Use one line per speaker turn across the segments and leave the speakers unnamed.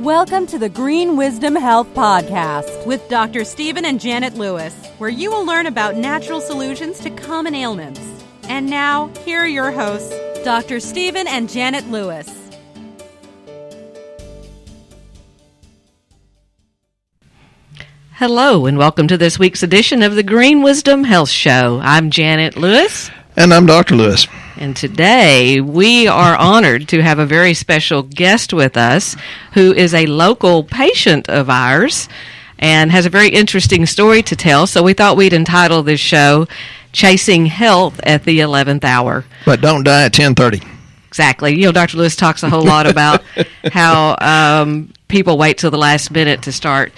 Welcome to the Green Wisdom Health Podcast with Dr. Stephen and Janet Lewis, where you will learn about natural solutions to common ailments. And now, here are your hosts, Dr. Stephen and Janet Lewis.
Hello, and welcome to this week's edition of the Green Wisdom Health Show. I'm Janet Lewis.
And I'm Dr. Lewis.
And today we are honored to have a very special guest with us who is a local patient of ours and has a very interesting story to tell. So we thought we'd entitle this show Chasing Health at the 11th Hour.
But don't die at 1030.
Exactly. You know, Dr. Lewis talks a whole lot about how um, people wait till the last minute to start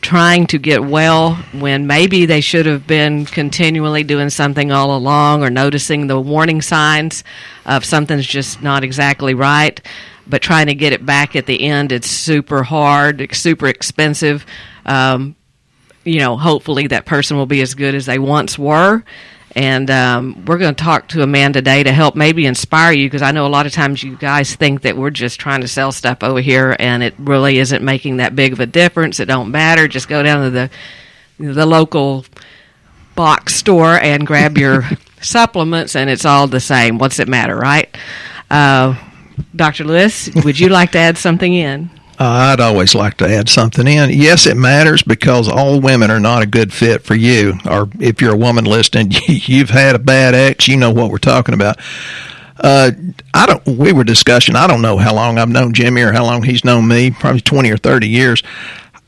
trying to get well when maybe they should have been continually doing something all along or noticing the warning signs of something's just not exactly right. But trying to get it back at the end it's super hard it's super expensive. Um, you know hopefully that person will be as good as they once were and um, we're going to talk to a man today to help maybe inspire you because I know a lot of times you guys think that we're just trying to sell stuff over here and it really isn't making that big of a difference. It don't matter. Just go down to the the local box store and grab your supplements and it's all the same. What's it matter, right? Uh, Dr. Lewis, would you like to add something in?
Uh, I'd always like to add something in. Yes, it matters because all women are not a good fit for you. Or if you're a woman listening, you've had a bad ex, you know what we're talking about. Uh, I don't. We were discussing. I don't know how long I've known Jimmy or how long he's known me. Probably twenty or thirty years.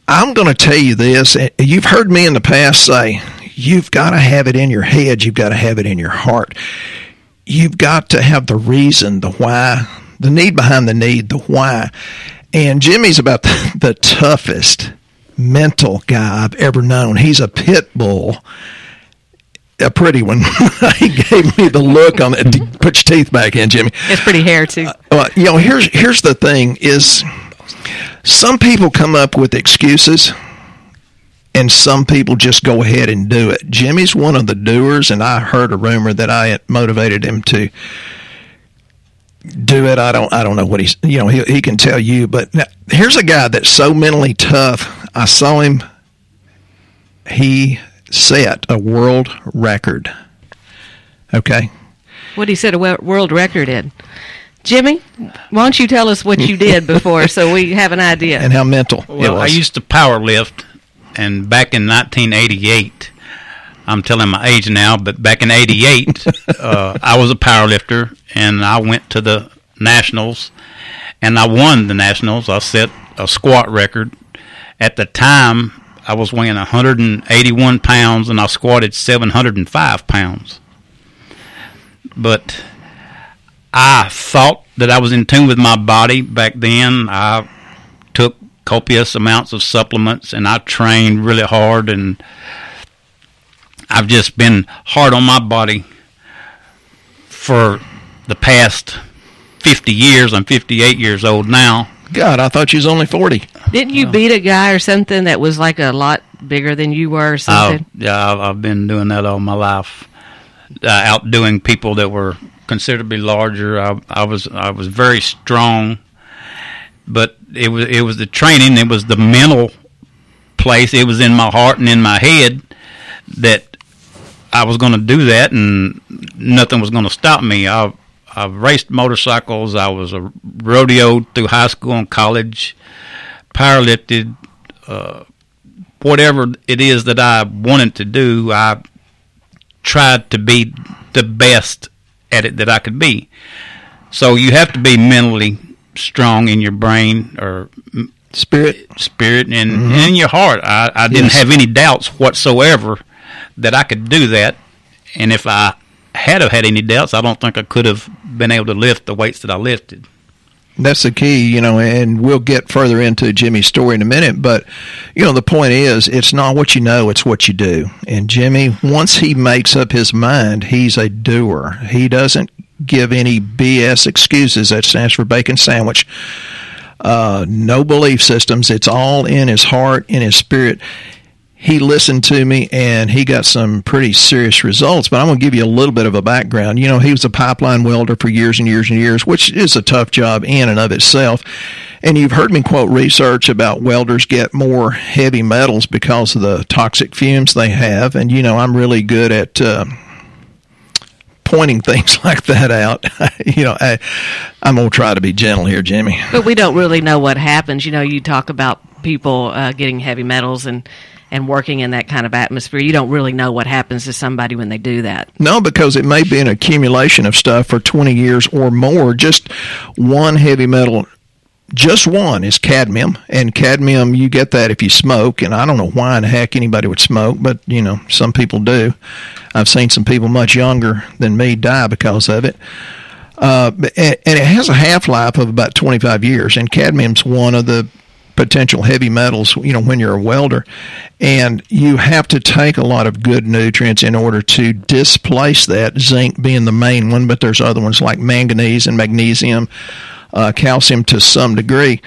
I'm going to tell you this. You've heard me in the past say, you've got to have it in your head. You've got to have it in your heart. You've got to have the reason, the why, the need behind the need, the why. And Jimmy's about the, the toughest mental guy I've ever known. He's a pit bull a pretty one. he gave me the look on it. Put your teeth back in, Jimmy.
It's pretty hair too.
Uh, you know, here's here's the thing: is some people come up with excuses, and some people just go ahead and do it. Jimmy's one of the doers, and I heard a rumor that I motivated him to do it. I don't. I don't know what he's. You know, he he can tell you. But now, here's a guy that's so mentally tough. I saw him. He set a world record. Okay.
What he set a world record in. Jimmy, why don't you tell us what you did before so we have an idea?
And how mental
well, I used to power lift, and back in 1988, I'm telling my age now, but back in '88, uh, I was a power lifter, and I went to the nationals, and I won the nationals. I set a squat record. At the time, I was weighing 181 pounds, and I squatted 705 pounds. But I thought that I was in tune with my body back then. I took copious amounts of supplements, and I trained really hard and I've just been hard on my body for the past 50 years. I'm 58 years old now.
God, I thought you was only 40.
Didn't you beat a guy or something that was like a lot bigger than you were or something?
Uh, yeah, I've, I've, been doing that all my life. Uh, outdoing people that were considerably larger. I, I was I was very strong, but it was it was the training. It was the mental place. It was in my heart and in my head that I was going to do that, and nothing was going to stop me. I I raced motorcycles. I was a rodeo through high school and college, powerlifted, uh, whatever it is that I wanted to do. I tried to be the best at it that I could be. So you have to be mentally strong in your brain or
spirit,
spirit, and, mm-hmm. in your heart. I, I didn't yes. have any doubts whatsoever that I could do that. And if I had have had any doubts, I don't think I could have been able to lift the weights that I lifted.
That's the key, you know, and we'll get further into Jimmy's story in a minute. But, you know, the point is, it's not what you know, it's what you do. And Jimmy, once he makes up his mind, he's a doer. He doesn't give any BS excuses. That stands for bacon sandwich. Uh, no belief systems. It's all in his heart, in his spirit he listened to me and he got some pretty serious results. But I'm going to give you a little bit of a background. You know, he was a pipeline welder for years and years and years, which is a tough job in and of itself. And you've heard me quote research about welders get more heavy metals because of the toxic fumes they have. And, you know, I'm really good at. Uh, pointing things like that out. you know, I, I'm gonna try to be gentle here, Jimmy.
But we don't really know what happens. You know, you talk about people uh, getting heavy metals and and working in that kind of atmosphere. You don't really know what happens to somebody when they do that.
No, because it may be an accumulation of stuff for 20 years or more. Just one heavy metal just one is cadmium, and cadmium you get that if you smoke. And I don't know why in the heck anybody would smoke, but you know some people do. I've seen some people much younger than me die because of it. Uh, and it has a half life of about 25 years, and cadmium's one of the potential heavy metals, you know, when you're a welder. And you have to take a lot of good nutrients in order to displace that, zinc being the main one, but there's other ones like manganese and magnesium, uh, calcium to some degree.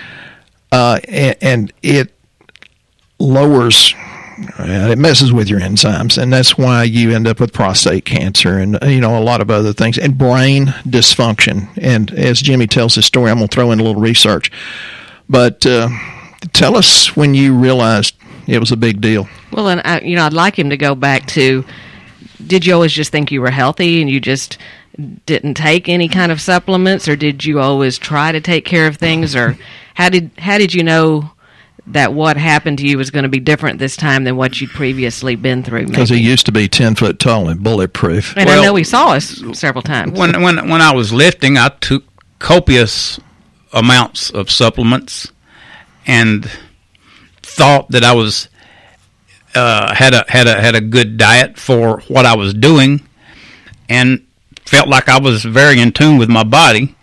Uh, and, and, it lowers, it messes with your enzymes, and that's why you end up with prostate cancer and, you know, a lot of other things, and brain dysfunction. And as Jimmy tells his story, I'm going to throw in a little research. But, uh, tell us when you realized it was a big deal.
Well, and I, you know, I'd like him to go back to. Did you always just think you were healthy and you just didn't take any kind of supplements, or did you always try to take care of things, or how did how did you know that what happened to you was going to be different this time than what you'd previously been through?
Because he used to be ten foot tall and bulletproof.
And well, I know he saw us several times.
When when when I was lifting, I took copious amounts of supplements and thought that I was uh, had a had a had a good diet for what I was doing, and felt like I was very in tune with my body.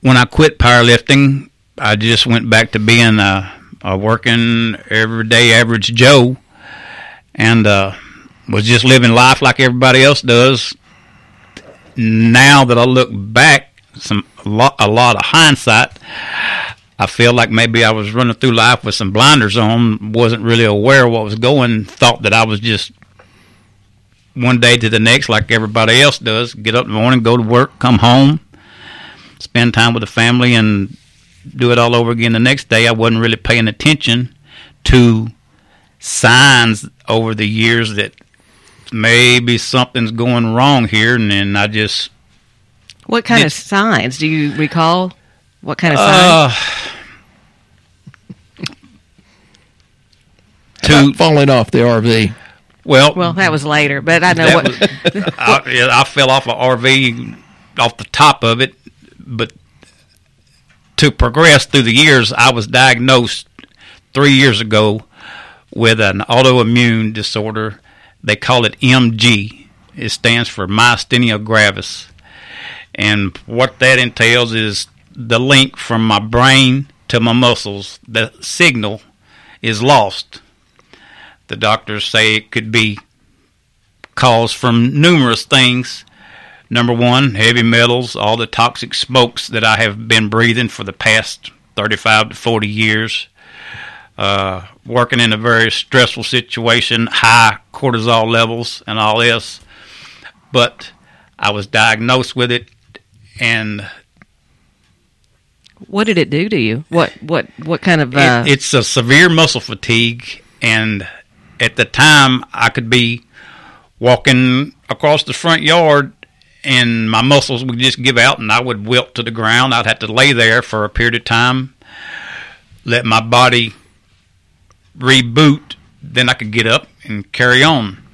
When I quit powerlifting, I just went back to being a, a working everyday average Joe, and uh, was just living life like everybody else does. Now that I look back, some a lot, a lot of hindsight, I feel like maybe I was running through life with some blinders on, wasn't really aware what was going, thought that I was just one day to the next like everybody else does. Get up in the morning, go to work, come home, spend time with the family, and do it all over again the next day. I wasn't really paying attention to signs over the years that maybe something's going wrong here, and then I just.
What kind did, of signs do you recall? What kind of sign?
Uh, to falling off the RV.
Well,
well, that was later, but I know what.
Was, I, I fell off an RV off the top of it, but to progress through the years, I was diagnosed three years ago with an autoimmune disorder. They call it MG. It stands for myasthenia gravis. And what that entails is the link from my brain to my muscles, the signal is lost. The doctors say it could be caused from numerous things. Number one, heavy metals, all the toxic smokes that I have been breathing for the past 35 to 40 years. Uh, working in a very stressful situation, high cortisol levels, and all this. But I was diagnosed with it, and
what did it do to you? What what what kind of? Uh...
It, it's a severe muscle fatigue, and at the time I could be walking across the front yard, and my muscles would just give out, and I would wilt to the ground. I'd have to lay there for a period of time, let my body reboot. Then I could get up and carry on.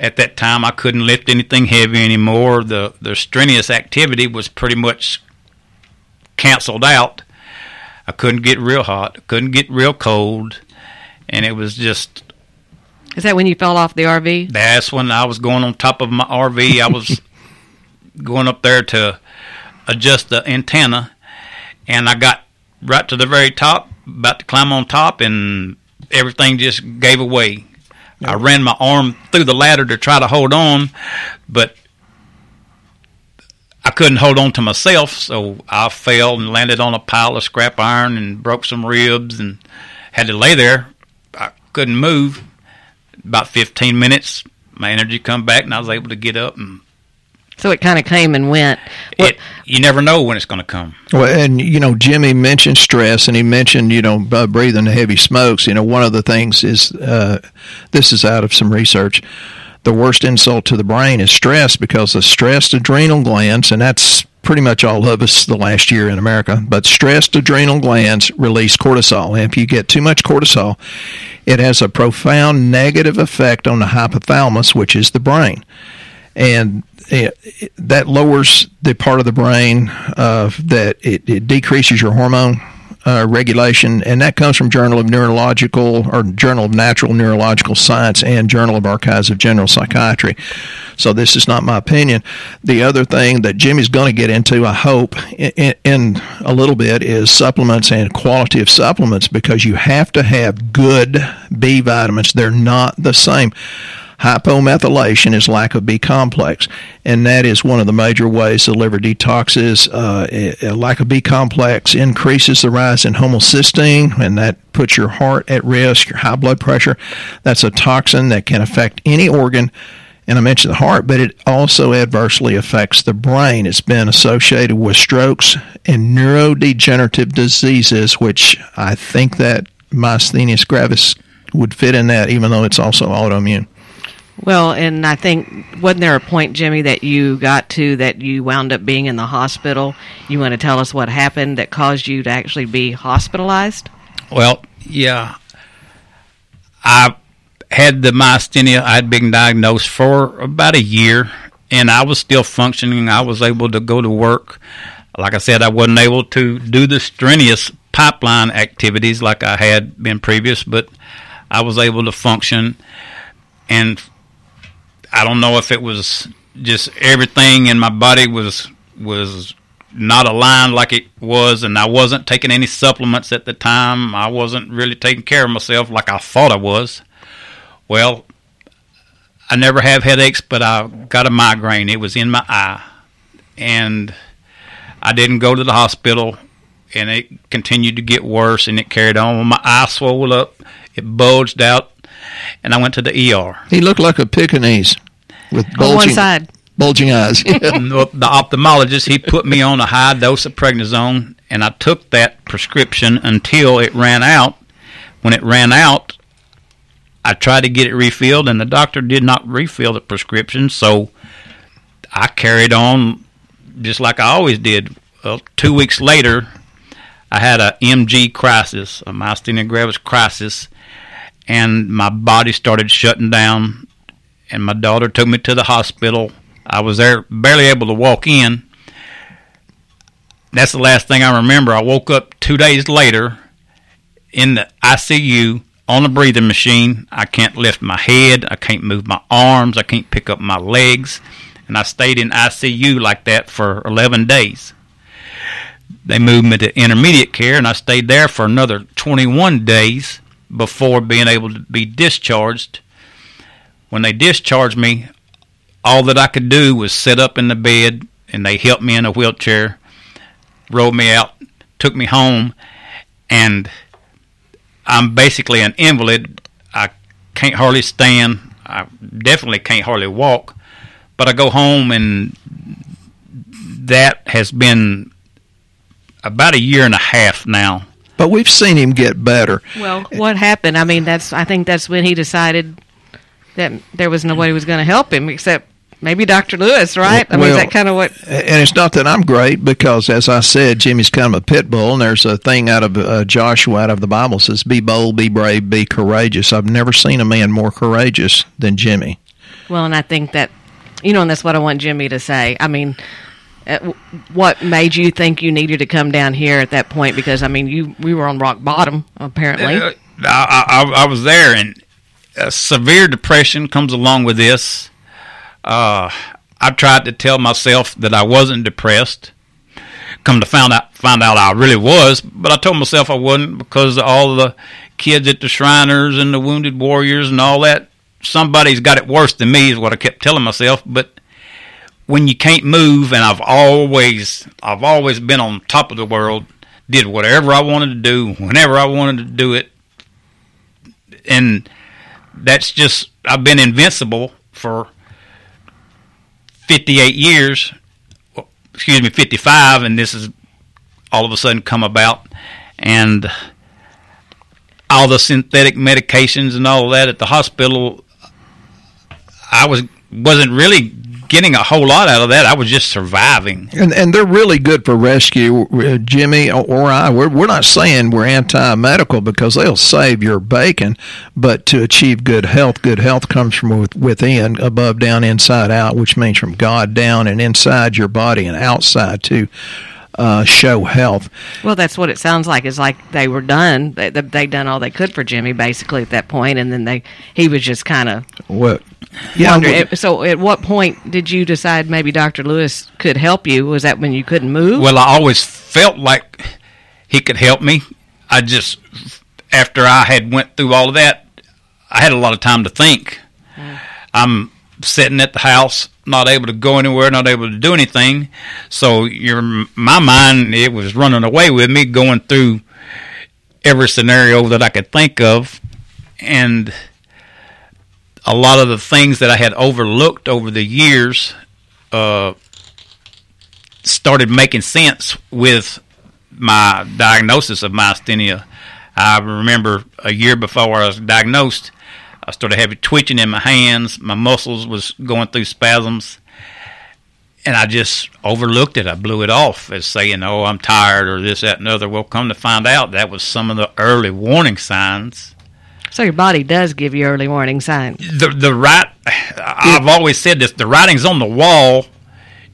At that time, I couldn't lift anything heavy anymore. The the strenuous activity was pretty much canceled out. I couldn't get real hot, couldn't get real cold, and it was just.
Is that when you fell off the RV?
That's when I was going on top of my RV. I was going up there to adjust the antenna, and I got right to the very top, about to climb on top, and everything just gave away. I ran my arm through the ladder to try to hold on, but I couldn't hold on to myself, so I fell and landed on a pile of scrap iron and broke some ribs and had to lay there. I couldn't move. About 15 minutes, my energy come back, and I was able to get up. And
So it kind of came and went. What,
it, you never know when it's going to come.
Well, and you know, Jimmy mentioned stress, and he mentioned you know uh, breathing the heavy smokes. You know, one of the things is uh, this is out of some research. The worst insult to the brain is stress because the stressed adrenal glands, and that's pretty much all of us the last year in America, but stressed adrenal glands release cortisol. And if you get too much cortisol, it has a profound negative effect on the hypothalamus, which is the brain. And it, that lowers the part of the brain uh, that it, it, decreases your hormone uh, regulation, and that comes from Journal of Neurological or Journal of Natural Neurological Science and Journal of Archives of General Psychiatry. So this is not my opinion. The other thing that Jimmy's going to get into, I hope, in, in a little bit, is supplements and quality of supplements because you have to have good B vitamins. They're not the same. Hypomethylation is lack of B complex, and that is one of the major ways the liver detoxes. Uh, a lack of B complex increases the rise in homocysteine, and that puts your heart at risk, your high blood pressure. That's a toxin that can affect any organ and I mentioned the heart, but it also adversely affects the brain. It's been associated with strokes and neurodegenerative diseases, which I think that myasthenia gravis would fit in that, even though it's also autoimmune.
Well, and I think wasn't there a point, Jimmy, that you got to that you wound up being in the hospital? You want to tell us what happened that caused you to actually be hospitalized?
Well, yeah, I had the myasthenia. I had been diagnosed for about a year, and I was still functioning. I was able to go to work. Like I said, I wasn't able to do the strenuous pipeline activities like I had been previous, but I was able to function. And I don't know if it was just everything in my body was was not aligned like it was, and I wasn't taking any supplements at the time. I wasn't really taking care of myself like I thought I was. Well, I never have headaches, but I got a migraine. It was in my eye, and I didn't go to the hospital, and it continued to get worse, and it carried on. My eye swelled up, it bulged out, and I went to the ER.
He looked like a Pekingese with
On one
bulging,
side.
bulging eyes.
the the ophthalmologist he put me on a high dose of prednisone, and I took that prescription until it ran out. When it ran out, I tried to get it refilled, and the doctor did not refill the prescription, so I carried on just like I always did. Well, two weeks later, I had a MG crisis, a myasthenia gravis crisis, and my body started shutting down. And my daughter took me to the hospital. I was there, barely able to walk in. That's the last thing I remember. I woke up two days later in the ICU on a breathing machine. I can't lift my head. I can't move my arms. I can't pick up my legs. And I stayed in ICU like that for 11 days. They moved me to intermediate care, and I stayed there for another 21 days before being able to be discharged. When they discharged me, all that I could do was sit up in the bed, and they helped me in a wheelchair, rolled me out, took me home, and I'm basically an invalid. I can't hardly stand. I definitely can't hardly walk. But I go home, and that has been about a year and a half now.
But we've seen him get better.
Well, what happened? I mean, that's I think that's when he decided that there was nobody was going to help him except maybe Dr. Lewis, right? I mean, is that kind of what?
And it's not that I'm great because, as I said, Jimmy's kind of a pit bull, and there's a thing out of uh, Joshua out of the Bible says, "Be bold, be brave, be courageous." I've never seen a man more courageous than Jimmy.
Well, and I think that you know, and that's what I want Jimmy to say. I mean. Uh, what made you think you needed to come down here at that point? Because I mean, you we were on rock bottom apparently.
Uh, I, I, I was there, and severe depression comes along with this. Uh, I tried to tell myself that I wasn't depressed. Come to find out, find out I really was, but I told myself I wasn't because all the kids at the Shriners and the Wounded Warriors and all that. Somebody's got it worse than me, is what I kept telling myself. But when you can't move, and I've always, I've always been on top of the world, did whatever I wanted to do, whenever I wanted to do it. and that's just I've been invincible for 58 years. Excuse me, 55, and this has all of a sudden come about, and all the synthetic medications and all that at the hospital. I was wasn't really getting a whole lot out of that. I was just surviving.
And and they're really good for rescue, uh, Jimmy or I. We're we're not saying we're anti-medical because they'll save your bacon, but to achieve good health, good health comes from within, above, down, inside, out, which means from God down and inside your body and outside too uh, show health.
Well, that's what it sounds like. It's like they were done. They they done all they could for Jimmy basically at that point, and then they he was just kind of
what.
Yeah. Wonder, so, at what point did you decide maybe Dr. Lewis could help you? Was that when you couldn't move?
Well, I always felt like he could help me. I just after I had went through all of that, I had a lot of time to think. Mm. I'm sitting at the house not able to go anywhere, not able to do anything. So your my mind it was running away with me, going through every scenario that I could think of, and a lot of the things that I had overlooked over the years uh, started making sense with my diagnosis of myasthenia. I remember a year before I was diagnosed, I started having twitching in my hands. My muscles was going through spasms. And I just overlooked it. I blew it off as saying, oh, I'm tired or this, that, and other. Well, come to find out, that was some of the early warning signs.
So your body does give you early warning signs.
The, the right, I've always said this, the writing's on the wall.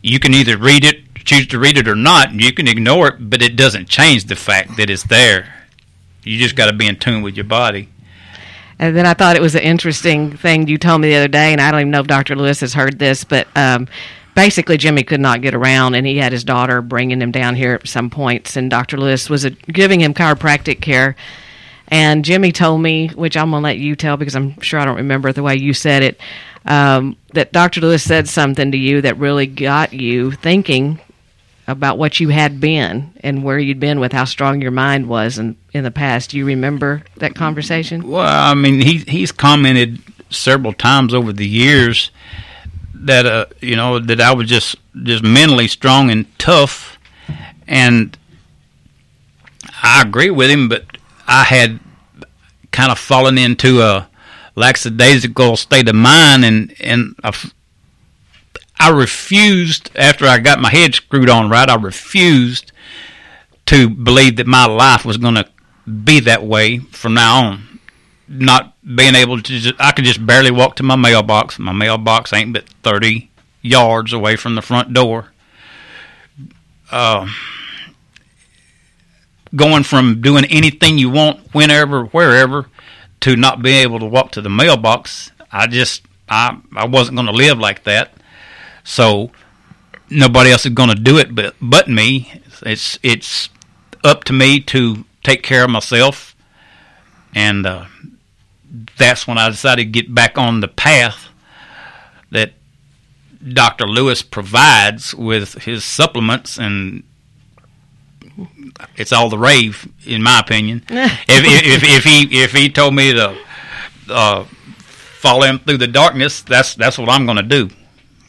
You can either read it, choose to read it or not, and you can ignore it, but it doesn't change the fact that it's there. You just got to be in tune with your body.
And then I thought it was an interesting thing you told me the other day, and I don't even know if Dr. Lewis has heard this, but um, basically Jimmy could not get around, and he had his daughter bringing him down here at some points, and Dr. Lewis was a, giving him chiropractic care. And Jimmy told me, which I'm going to let you tell because I'm sure I don't remember the way you said it, um, that Dr. Lewis said something to you that really got you thinking about what you had been and where you'd been with how strong your mind was in, in the past. Do you remember that conversation?
Well, I mean, he he's commented several times over the years that uh, you know that I was just just mentally strong and tough, and I agree with him. But I had kind of fallen into a lackadaisical state of mind, and and a, I refused after I got my head screwed on right. I refused to believe that my life was going to be that way from now on. Not being able to, just, I could just barely walk to my mailbox. My mailbox ain't but thirty yards away from the front door. Uh, going from doing anything you want, whenever, wherever, to not being able to walk to the mailbox, I just I I wasn't going to live like that. So nobody else is going to do it but but me. It's it's up to me to take care of myself, and uh, that's when I decided to get back on the path that Dr. Lewis provides with his supplements and it's all the rave, in my opinion. if, if, if, he if he told me to uh, follow him through the darkness, that's that's what I'm going to do.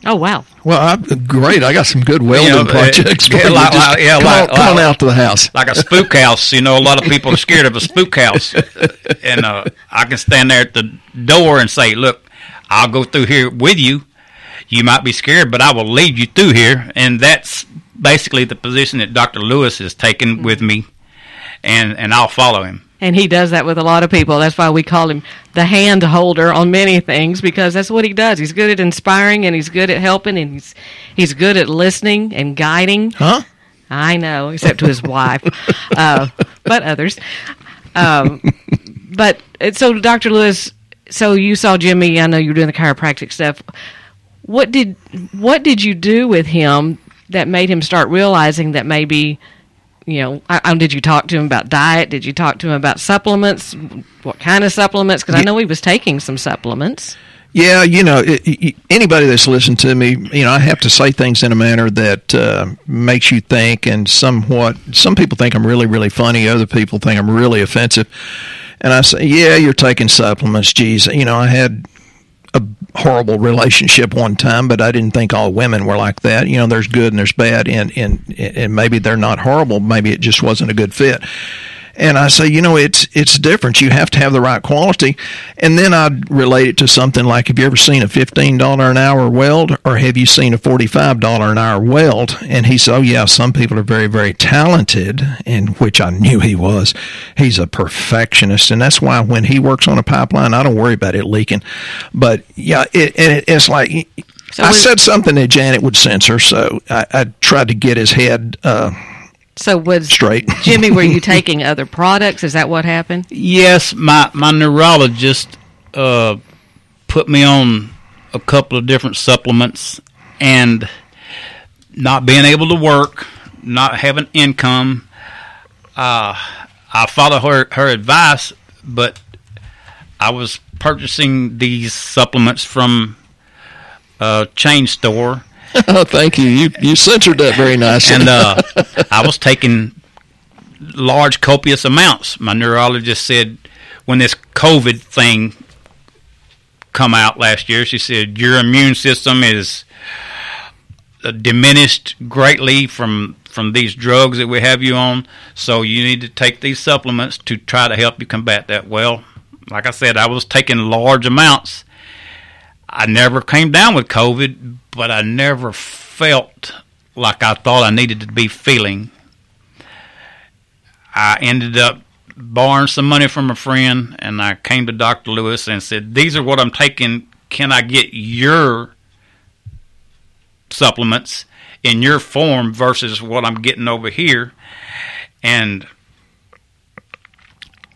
Oh wow!
Well, I, great. I got some good welding you know, projects. Yeah, like, like, yeah, come, like, on, come on out to the house.
Like a spook house. You know, a lot of people are scared of a spook house, and uh, I can stand there at the door and say, "Look, I'll go through here with you. You might be scared, but I will lead you through here." And that's basically the position that Doctor Lewis has taken with me, and and I'll follow him.
And he does that with a lot of people. That's why we call him the hand holder on many things because that's what he does. He's good at inspiring and he's good at helping and he's he's good at listening and guiding.
Huh?
I know, except to his wife, uh, but others. Um, but so, Doctor Lewis, so you saw Jimmy. I know you were doing the chiropractic stuff. What did what did you do with him that made him start realizing that maybe you know, I, I, did you talk to him about diet? Did you talk to him about supplements? What kind of supplements? Because I know he was taking some supplements.
Yeah, you know, it, it, anybody that's listened to me, you know, I have to say things in a manner that uh, makes you think, and somewhat. Some people think I'm really, really funny. Other people think I'm really offensive. And I say, yeah, you're taking supplements. Geez, you know, I had a horrible relationship one time, but I didn't think all women were like that. You know, there's good and there's bad, and and and maybe they're not horrible. Maybe it just wasn't a good fit. And I say, you know, it's it's different. You have to have the right quality. And then I'd relate it to something like, have you ever seen a fifteen dollar an hour weld, or have you seen a forty five dollar an hour weld? And he said, oh yeah, some people are very very talented, and which I knew he was. He's a perfectionist, and that's why when he works on a pipeline, I don't worry about it leaking. But yeah, it, it it's like. So I said something that Janet would censor, so I, I tried to get his head uh,
so was
straight.
Jimmy, were you taking other products? Is that what happened?
Yes, my my neurologist uh, put me on a couple of different supplements, and not being able to work, not having income, uh, I followed her her advice, but I was purchasing these supplements from a chain store
oh, thank you. You you censored that very nicely.
And uh, I was taking large, copious amounts. My neurologist said when this COVID thing come out last year, she said your immune system is uh, diminished greatly from from these drugs that we have you on. So you need to take these supplements to try to help you combat that. Well, like I said, I was taking large amounts. I never came down with COVID, but I never felt like I thought I needed to be feeling. I ended up borrowing some money from a friend, and I came to Dr. Lewis and said, These are what I'm taking. Can I get your supplements in your form versus what I'm getting over here? And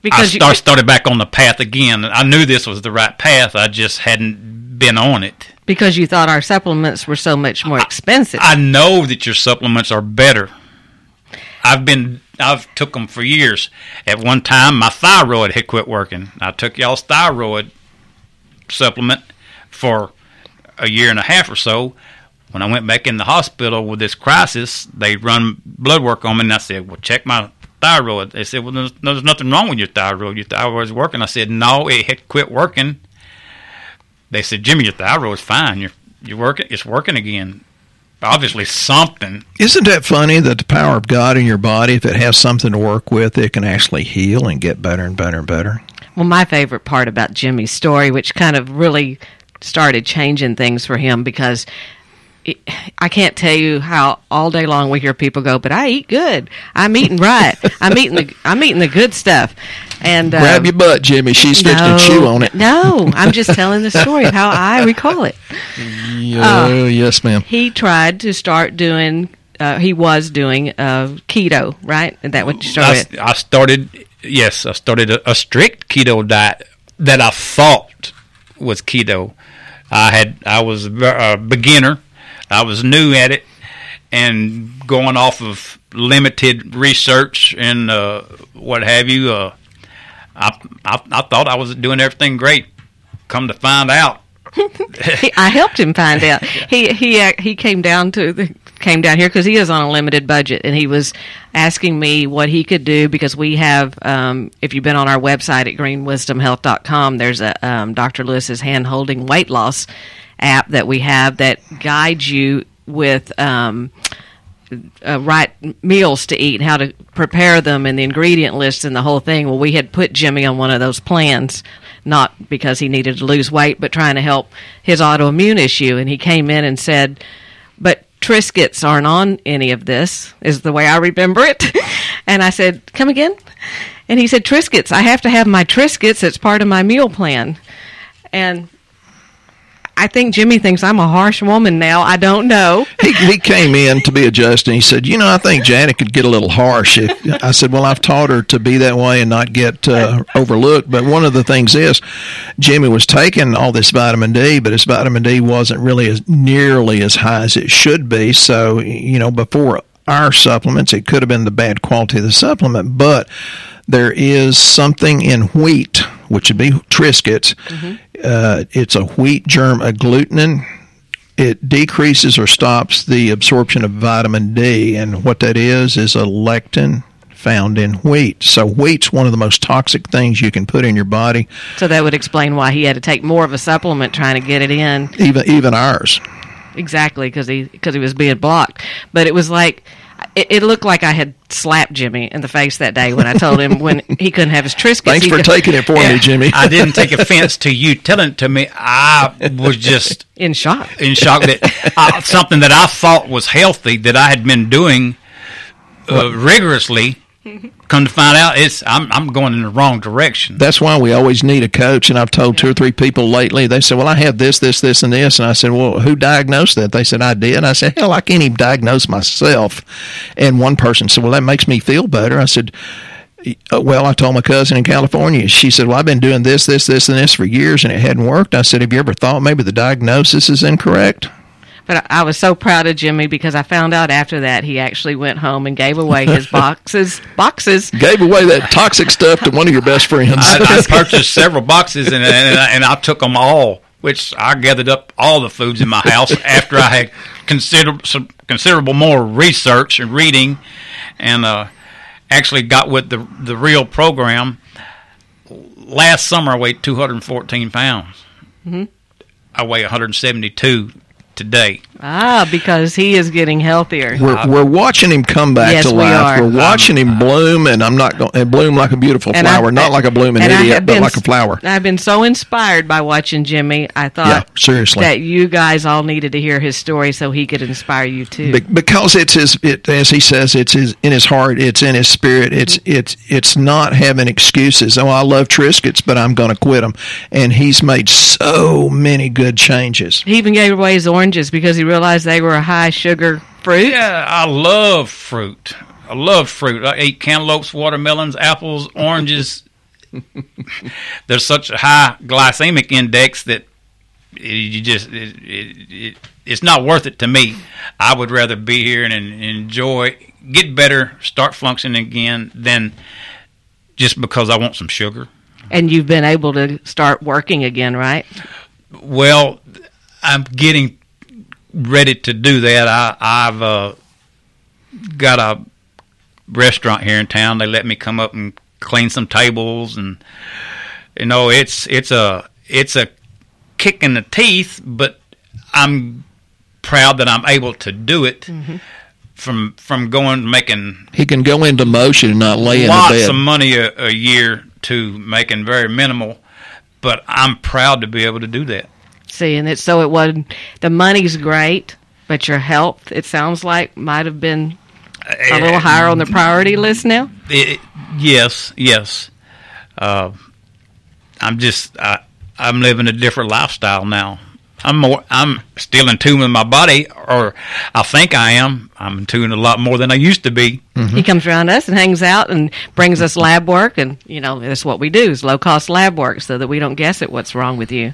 because I start, started back on the path again. I knew this was the right path. I just hadn't been on it
because you thought our supplements were so much more expensive.
I, I know that your supplements are better. I've been I've took them for years. At one time, my thyroid had quit working. I took y'all's thyroid supplement for a year and a half or so. When I went back in the hospital with this crisis, they run blood work on me, and I said, "Well, check my thyroid." They said, "Well, there's, there's nothing wrong with your thyroid. Your thyroid's working." I said, "No, it had quit working." They said, Jimmy, your thyroid's fine. You're you're working. It's working again. Obviously, something.
Isn't that funny that the power of God in your body, if it has something to work with, it can actually heal and get better and better and better?
Well, my favorite part about Jimmy's story, which kind of really started changing things for him, because I can't tell you how all day long we hear people go, but I eat good. I'm eating right. I'm eating the I'm eating the good stuff. And
um, grab your butt, Jimmy. She's no, fixing to chew on it.
No, I'm just telling the story of how I recall it.
Yeah, uh, yes, ma'am.
He tried to start doing. Uh, he was doing uh, keto, right? Is that what you started?
I, I started. Yes, I started a, a strict keto diet that I thought was keto. I had I was a beginner I was new at it and going off of limited research and uh, what have you. Uh, I, I, I thought I was doing everything great. Come to find out,
I helped him find out. He he uh, he came down to the came down here because he is on a limited budget, and he was asking me what he could do because we have. Um, if you've been on our website at greenwisdomhealth.com, there's a um, Dr. Lewis's hand holding weight loss app that we have that guides you with um, uh, right meals to eat, and how to prepare them, and the ingredient list and the whole thing. Well, we had put Jimmy on one of those plans, not because he needed to lose weight, but trying to help his autoimmune issue. And he came in and said, "But Triscuits aren't on any of this," is the way I remember it. and I said, "Come again?" And he said, "Triscuits. I have to have my Triscuits. It's part of my meal plan." And I think Jimmy thinks I'm a harsh woman now. I don't know.
he, he came in to be adjusted. He said, "You know, I think Janet could get a little harsh." If, I said, "Well, I've taught her to be that way and not get uh, overlooked." But one of the things is, Jimmy was taking all this vitamin D, but his vitamin D wasn't really as nearly as high as it should be. So, you know, before our supplements, it could have been the bad quality of the supplement, but there is something in wheat which would be Triscuits.
Mm-hmm.
Uh, it's a wheat germ agglutinin. It decreases or stops the absorption of vitamin D, and what that is is a lectin found in wheat. So wheat's one of the most toxic things you can put in your body,
So that would explain why he had to take more of a supplement trying to get it in.
even even ours.
Exactly, because he because he was being blocked. But it was like it, it looked like I had slapped Jimmy in the face that day when I told him when he couldn't have his Triscuits.
Thanks for
could-
taking it for me, Jimmy.
I didn't take offense to you telling it to me. I was just
in shock.
in shock that uh, something that I thought was healthy that I had been doing uh, rigorously. Come to find out, it's I'm I'm going in the wrong direction.
That's why we always need a coach. And I've told two or three people lately, they said, Well, I have this, this, this, and this. And I said, Well, who diagnosed that? They said, I did. And I said, Hell, I can't even diagnose myself. And one person said, Well, that makes me feel better. I said, "Uh, well, I told my cousin in California. She said, "Well, I've been doing this, this, this, and this for years, and it hadn't worked." I said, "Have you ever thought maybe the diagnosis is incorrect?"
But I I was so proud of Jimmy because I found out after that he actually went home and gave away his boxes boxes.
Gave away that toxic stuff to one of your best friends.
I, I purchased several boxes and and I, and I took them all, which I gathered up all the foods in my house after I had consider some considerable more research and reading, and uh, actually got with the the real program. Last summer, I weighed 214 pounds.
Mm-hmm.
I weigh 172 today.
Ah, because he is getting healthier.
We're, we're watching him come back
Yes,
to
we
life.
are.
We're watching him bloom, and I'm not going and bloom like a beautiful
And I-
flower, not like a blooming idiot,
have
but like a flower.
I've been so inspired by watching Jimmy. I thought
Yeah, seriously.
that you guys all needed to hear his story so he could inspire you too.
Be- because it's his, it, as he says, it's his in his heart, it's in his spirit. It's
Mm-hmm.
it's it's not having excuses. Oh, I love Triscuits, but I'm going to quit them. And he's made so many good changes.
he even gave away his oranges because he realized they were a high sugar fruit.
Yeah, I love fruit. I love fruit. I eat cantaloupes, watermelons, apples, oranges. There's such a high glycemic index that you just it, it, it, it's not worth it to me. I would rather be here and, and enjoy, get better, start functioning again than just because I want some sugar.
And you've been able to start working again, right?
Well, I'm getting ready to do that. I, I've uh, got a restaurant here in town. They let me come up and clean some tables, and you know, it's it's a it's a kick in the teeth, but I'm proud that I'm able to do it. From from going making
He can go into motion and not lay in the
lots of money a, a year to making very minimal, but I'm proud to be able to do that.
See, and it's so it wasn't the money's great, but your health, it sounds like, might have been a little eh, higher on the eh, priority list now.
It, yes, yes. Uh, I'm just I, I'm living a different lifestyle now. I'm more I'm still in tune with my body, or I think I am. I'm in tune a lot more than I used to be. Mm-hmm.
He comes around us and hangs out and brings us lab work, and you know that's what we do is low cost lab work, so that we don't guess at what's wrong with you.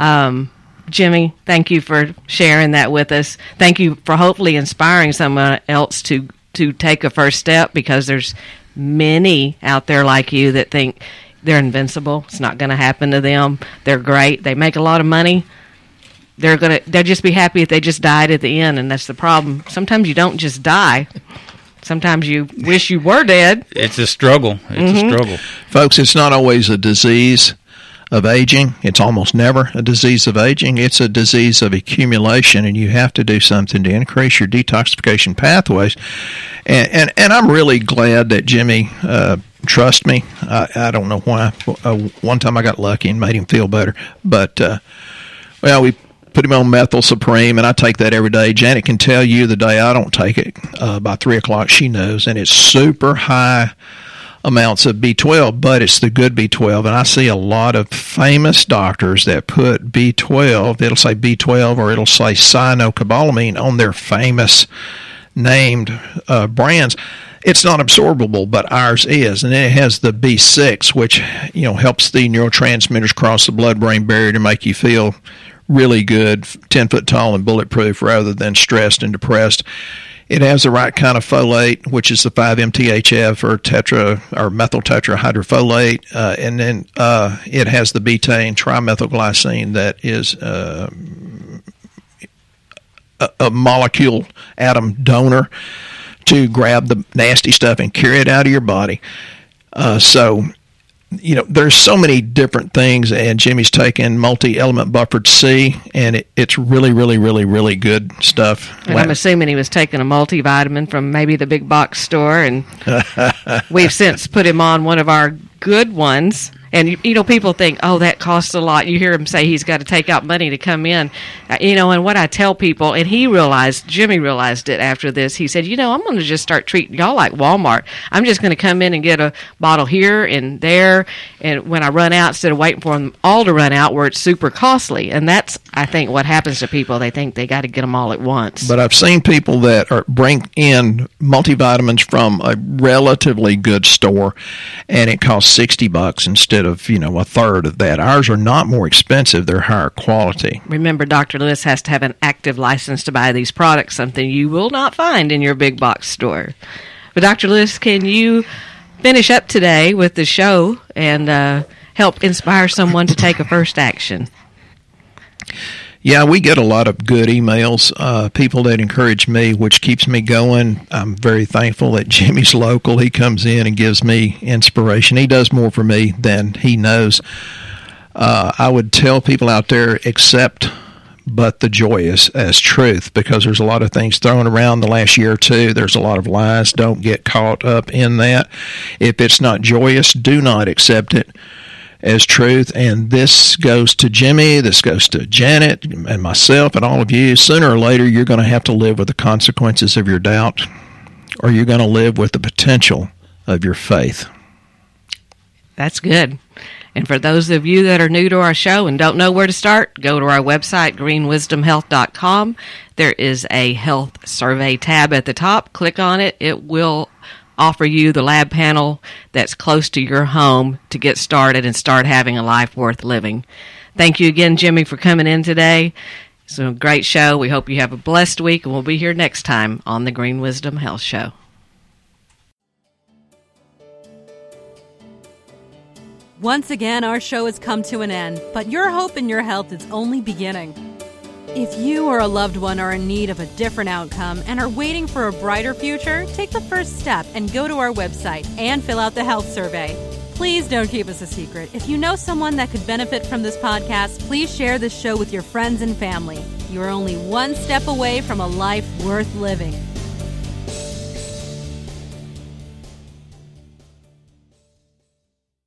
Um, Jimmy, thank you for sharing that with us. Thank you for hopefully inspiring someone else to to take a first step because there's many out there like you that think they're invincible. It's not going to happen to them. They're great. They make a lot of money. They're gonna. They'll just be happy if they just died at the end, and that's the problem. Sometimes you don't just die. Sometimes you wish you were dead.
It's a struggle. It's a struggle.
Folks, it's not always a disease of aging. It's almost never a disease of aging. It's a disease of accumulation, and you have to do something to increase your detoxification pathways. And and, and I'm really glad that Jimmy. Uh, Trust me, I, I don't know why. Uh, one time I got lucky and made him feel better, but uh, well, we put him on methyl supreme, and I take that every day. Janet can tell you the day I don't take it uh, by three o'clock. She knows, and it's super high amounts of B12, but it's the good B12. And I see a lot of famous doctors that put B12, it'll say B12 or it'll say cyanocobalamin on their famous named uh, brands. It's not absorbable, but ours is, and it has the B6, which you know helps the neurotransmitters cross the blood-brain barrier to make you feel really good, ten foot tall and bulletproof, rather than stressed and depressed. It has the right kind of folate, which is the 5-MTHF or tetra or methyl tetrahydrofolate, uh, and then uh, it has the betaine trimethylglycine that is uh, a, a molecule atom donor to grab the nasty stuff and carry it out of your body. Uh, so you know, there's so many different things, and Jimmy's taken multi-element buffered C, and it, it's really, really, really, really good stuff.
And I'm assuming he was taking a multivitamin from maybe the big box store, and we've since put him on one of our good ones and you, know, people think, oh, that costs a lot. You hear him say he's got to take out money to come in, uh, you know. And what I tell people, and he realized, Jimmy realized it after this. He said, you know, I'm going to just start treating y'all like Walmart. I'm just going to come in and get a bottle here and there, and when I run out, instead of waiting for them all to run out, where it's super costly. And that's, I think, what happens to people. They think they got to get them all at once.
But I've seen people that are bring in multivitamins from a relatively good store, and it costs sixty bucks instead instead of you know a third of that. Ours are not more expensive; they're higher quality.
Remember, Dr. Lewis has to have an active license to buy these products, something you will not find in your big box store. But Dr. Lewis, can you finish up today with the show and uh, help inspire someone to take a first action?
Yeah, we get a lot of good emails, uh, people that encourage me, which keeps me going. I'm very thankful that Jimmy's local. He comes in and gives me inspiration. He does more for me than he knows. Uh, I would tell people out there, accept but the joyous as truth because there's a lot of things thrown around the last year or two. There's a lot of lies. Don't get caught up in that. If it's not joyous, do not accept it as truth. And this goes to Jimmy, this goes to Janet and myself and all of you. Sooner or later, you're going to have to live with the consequences of your doubt, or you're going to live with the potential of your faith.
That's good. And for those of you that are new to our show and don't know where to start, go to our website, greenwisdomhealth.com. There is a health survey tab at the top. Click on it. It will offer you the lab panel that's close to your home to get started and start having a life worth living. Thank you again, Jimmy, for coming in today. It's a great show. We hope you have a blessed week, and we'll be here next time on the Green Wisdom Health Show.
Once again, our show has come to an end, but your hope in your health is only beginning. If you or a loved one are in need of a different outcome and are waiting for a brighter future, take the first step and go to our website and fill out the health survey. Please don't keep us a secret. If you know someone that could benefit from this podcast, please share this show with your friends and family. You are only one step away from a life worth living.